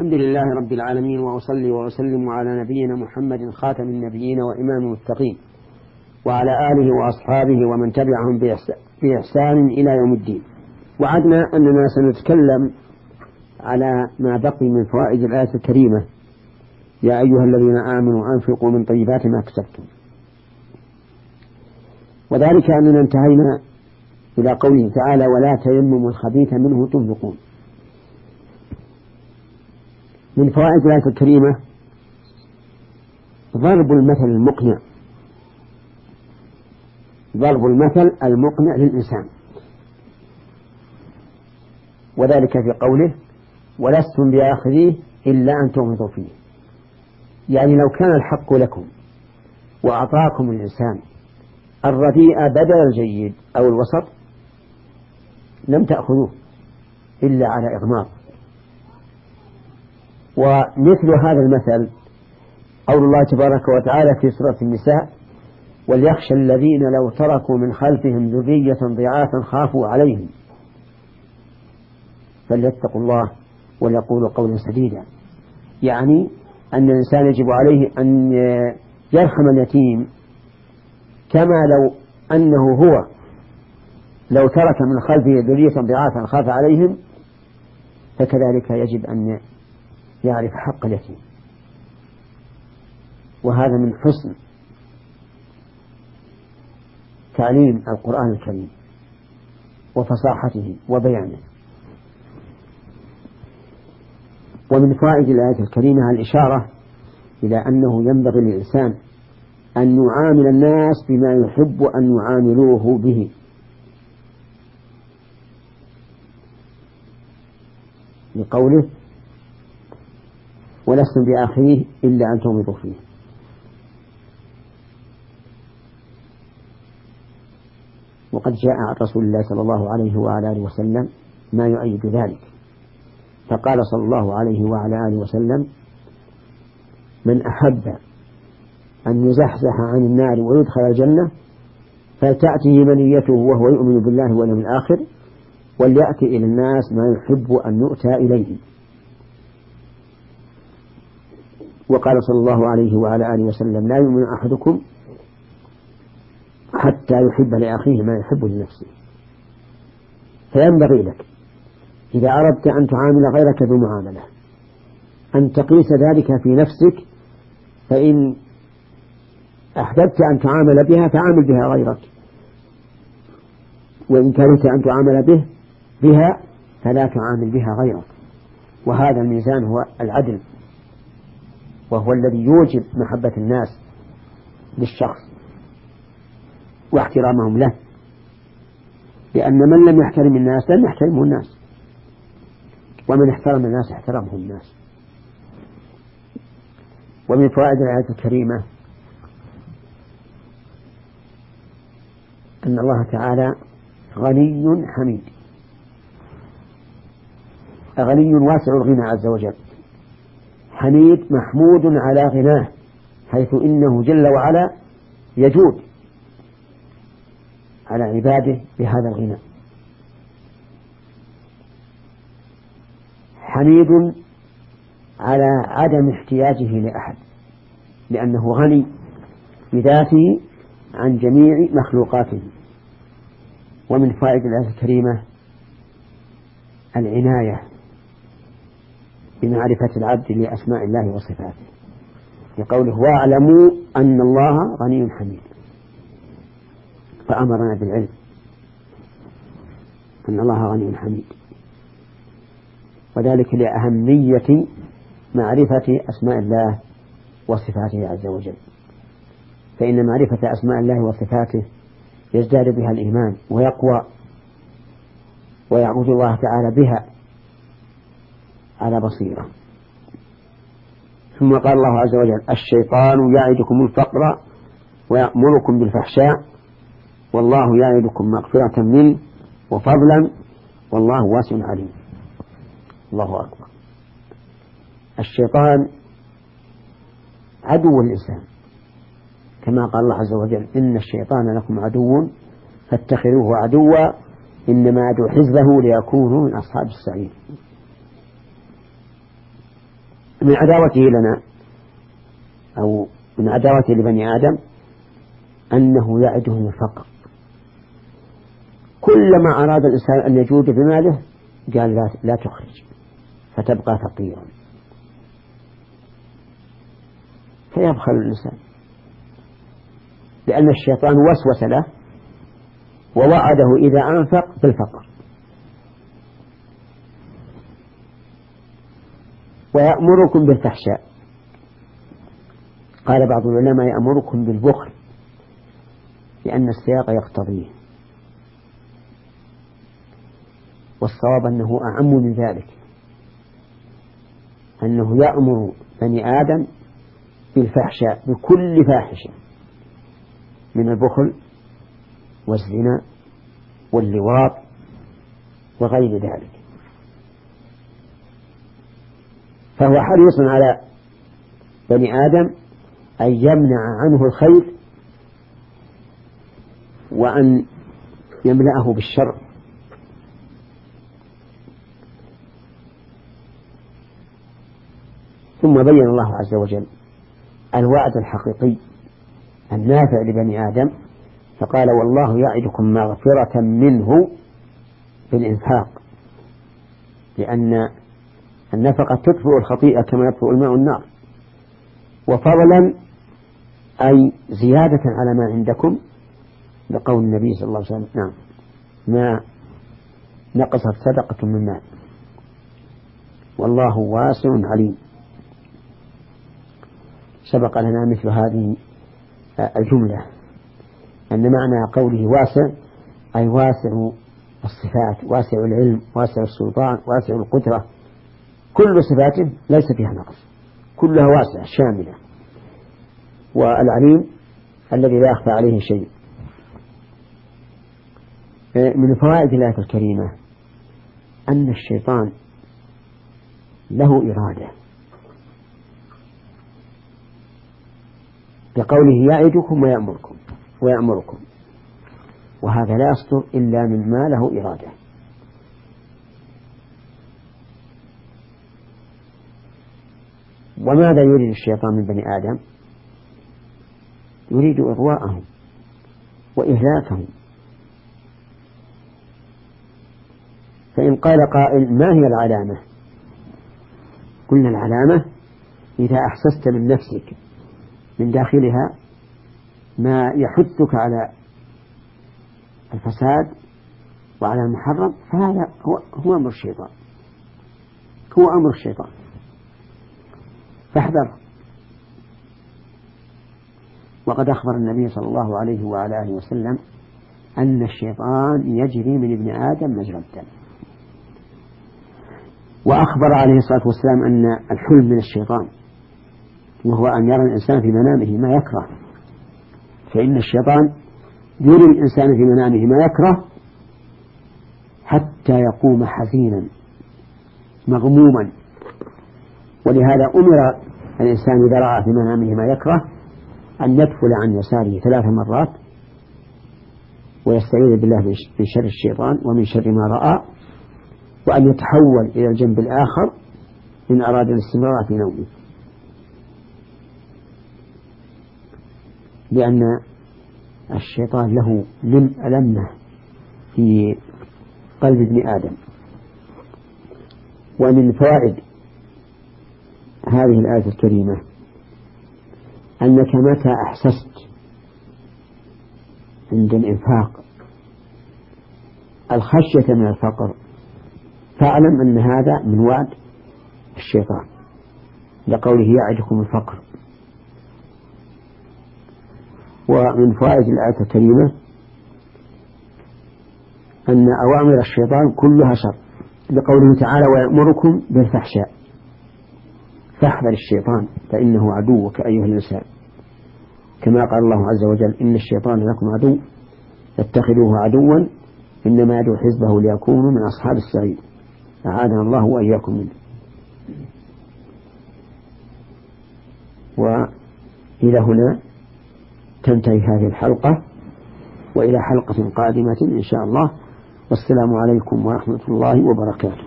الحمد لله رب العالمين وأصلي وأسلم على نبينا محمد خاتم النبيين وإمام المتقين وعلى آله وأصحابه ومن تبعهم بإحسان إلى يوم الدين. وعدنا أننا سنتكلم على ما بقي من فوائد الآية الكريمة. يا أيها الذين آمنوا أنفقوا من طيبات ما كسبتم. وذلك أننا انتهينا إلى قوله تعالى ولا تيمموا الخبيث منه تنفقون. من فوائد الآية الكريمة ضرب المثل المقنع. ضرب المثل المقنع للإنسان. وذلك في قوله ولستم بآخذيه إلا أن تغمضوا فيه. يعني لو كان الحق لكم وأعطاكم الإنسان الرديء بدل الجيد أو الوسط لم تأخذوه إلا على إغماض. ومثل هذا المثل قول الله تبارك وتعالى في سورة النساء وليخشى الذين لو تركوا من خلفهم ذرية ضعافا خافوا عليهم فليتقوا الله وليقولوا قولا سديدا. يعني أن الإنسان يجب عليه أن يرحم اليتيم كما لو أنه هو لو ترك من خلفه ذرية ضعافا خاف عليهم فكذلك يجب أن يعرف حق اليتيم. وهذا من حسن تعليم القرآن الكريم وفصاحته وبيانه. ومن فوائد الآية الكريمة الإشارة إلى أنه ينبغي للإنسان أن يعامل الناس بما يحب أن يعاملوه به. لقوله ولستم بآخره إلا أن تغمضوا فيه. وقد جاء عن رسول الله صلى الله عليه وعلى آله وسلم ما يؤيد ذلك فقال صلى الله عليه وعلى آله وسلم من أحب أن يزحزح عن النار ويدخل الجنة فلتأته منيته وهو يؤمن بالله واليوم الآخر وليأتي إلى الناس ما يحب أن يؤتى إليه وقال صلى الله عليه وعلى آله وسلم لا يؤمن أحدكم حتى يحب لأخيه ما يحب لنفسه. فينبغي لك إذا أردت أن تعامل غيرك بمعاملة أن تقيس ذلك في نفسك فإن أحببت أن تعامل بها فعامل بها غيرك. وإن كرهت أن تعامل به بها فلا تعامل بها غيرك. وهذا الميزان هو العدل. وهو الذي يوجب محبة الناس للشخص واحترامهم له. لأن من لم يحترم الناس لم يحترمه الناس. ومن احترم الناس احترمه الناس. ومن فوائد الآية الكريمة أن الله تعالى غني حميد. غني واسع الغنى عز وجل. حميد محمود على غناه حيث إنه جل وعلا يجود على عباده بهذا الغنى حميد على عدم احتياجه لأحد لأنه غني بذاته عن جميع مخلوقاته ومن فائدة الآية الكريمة العناية بمعرفة العبد لأسماء الله وصفاته. لقوله واعلموا أن الله غني حميد. فأمرنا بالعلم أن الله غني حميد. وذلك لأهمية معرفة أسماء الله وصفاته عز وجل. فإن معرفة أسماء الله وصفاته يزداد بها الإيمان ويقوى ويعبد الله تعالى بها على بصيرة. ثم قال الله عز وجل الشيطان يعدكم الفقر ويأمركم بالفحشاء والله يعدكم مغفرة منه وفضلا والله واسع عليم. الله أكبر. الشيطان عدو الإنسان. كما قال الله عز وجل إن الشيطان لكم عدو فاتخذوه عدوا إنما يدعو حزبه ليكونوا من أصحاب السعير. من عداوته لنا أو من عداوته لبني آدم أنه يعدهم الفقر كلما أراد الإنسان أن يجود بماله قال لا, لا تخرج فتبقى فقيرا. فيبخل الإنسان. لأن الشيطان وسوس له ووعده إذا أنفق بالفقر. ويأمركم بالفحشاء. قال بعض العلماء يأمركم بالبخل لأن السياق يقتضيه. والصواب أنه أعم من ذلك. أنه يأمر بني آدم بالفحشاء بكل فاحشة من البخل والزنا واللواط وغير ذلك. فهو حريص على بني آدم أن يمنع عنه الخير وأن يملأه بالشر. ثم بين الله عز وجل الوعد الحقيقي النافع لبني آدم فقال والله يعدكم مغفرة منه بالإنفاق لأن النفقة تطفئ الخطيئة كما يطفئ الماء النار. وفضلا أي زيادة على ما عندكم لقول النبي صلى الله عليه وسلم نعم ما نقصت صدقة من مال. والله واسع عليم. سبق لنا مثل هذه الجملة أن معنى قوله واسع أي واسع الصفات واسع العلم واسع السلطان واسع القدرة كل صفاته ليس فيها نقص كلها واسعة شاملة. والعليم الذي لا يخفى عليه شيء. من فوائد الآية الكريمة أن الشيطان له إرادة. بقوله يعدكم ويأمركم ويأمركم. وهذا لا يصدر إلا من ما له إرادة. وماذا يريد الشيطان من بني آدم؟ يريد إغواءهم وإهلاكهم. فإن قال قائل ما هي العلامة؟ قلنا العلامة إذا أحسست من نفسك من داخلها ما يحثك على الفساد وعلى المحرم فهذا هو, هو أمر الشيطان. هو أمر الشيطان. فاحذر. وقد أخبر النبي صلى الله عليه وعلى آله وسلم أن الشيطان يجري من ابن آدم مجرى الدم. وأخبر عليه الصلاة والسلام أن الحلم من الشيطان وهو أن يرى الإنسان في منامه ما يكره. فإن الشيطان يري الإنسان في منامه ما يكره حتى يقوم حزينا مغموما. ولهذا أمر الإنسان إذا رأى في منامه ما يكره أن يدخل عن يساره ثلاث مرات ويستعيذ بالله من شر الشيطان ومن شر ما رأى وأن يتحول إلى الجنب الآخر إن أراد الاستمرار في نومه. لأن الشيطان له لمة في قلب ابن آدم ومن فوائد هذه الآية الكريمة أنك متى أحسست عند الإنفاق؟ الخشية من الفقر. فاعلم أن هذا من وعد الشيطان. لقوله يعدكم الفقر. ومن فوائد الآية الكريمة أن أوامر الشيطان كلها شر. لقوله تعالى ويأمركم بالفحشاء. فاحذر الشيطان فإنه عدوك أيها الإنسان. كما قال الله عز وجل إن الشيطان لكم عدو فاتخذوه عدوا إنما يدعو حزبه ليكونوا من أصحاب السعيد أعاذنا الله وإياكم منه. وإلى هنا تنتهي هذه الحلقة وإلى حلقة قادمة إن شاء الله. والسلام عليكم ورحمة الله وبركاته.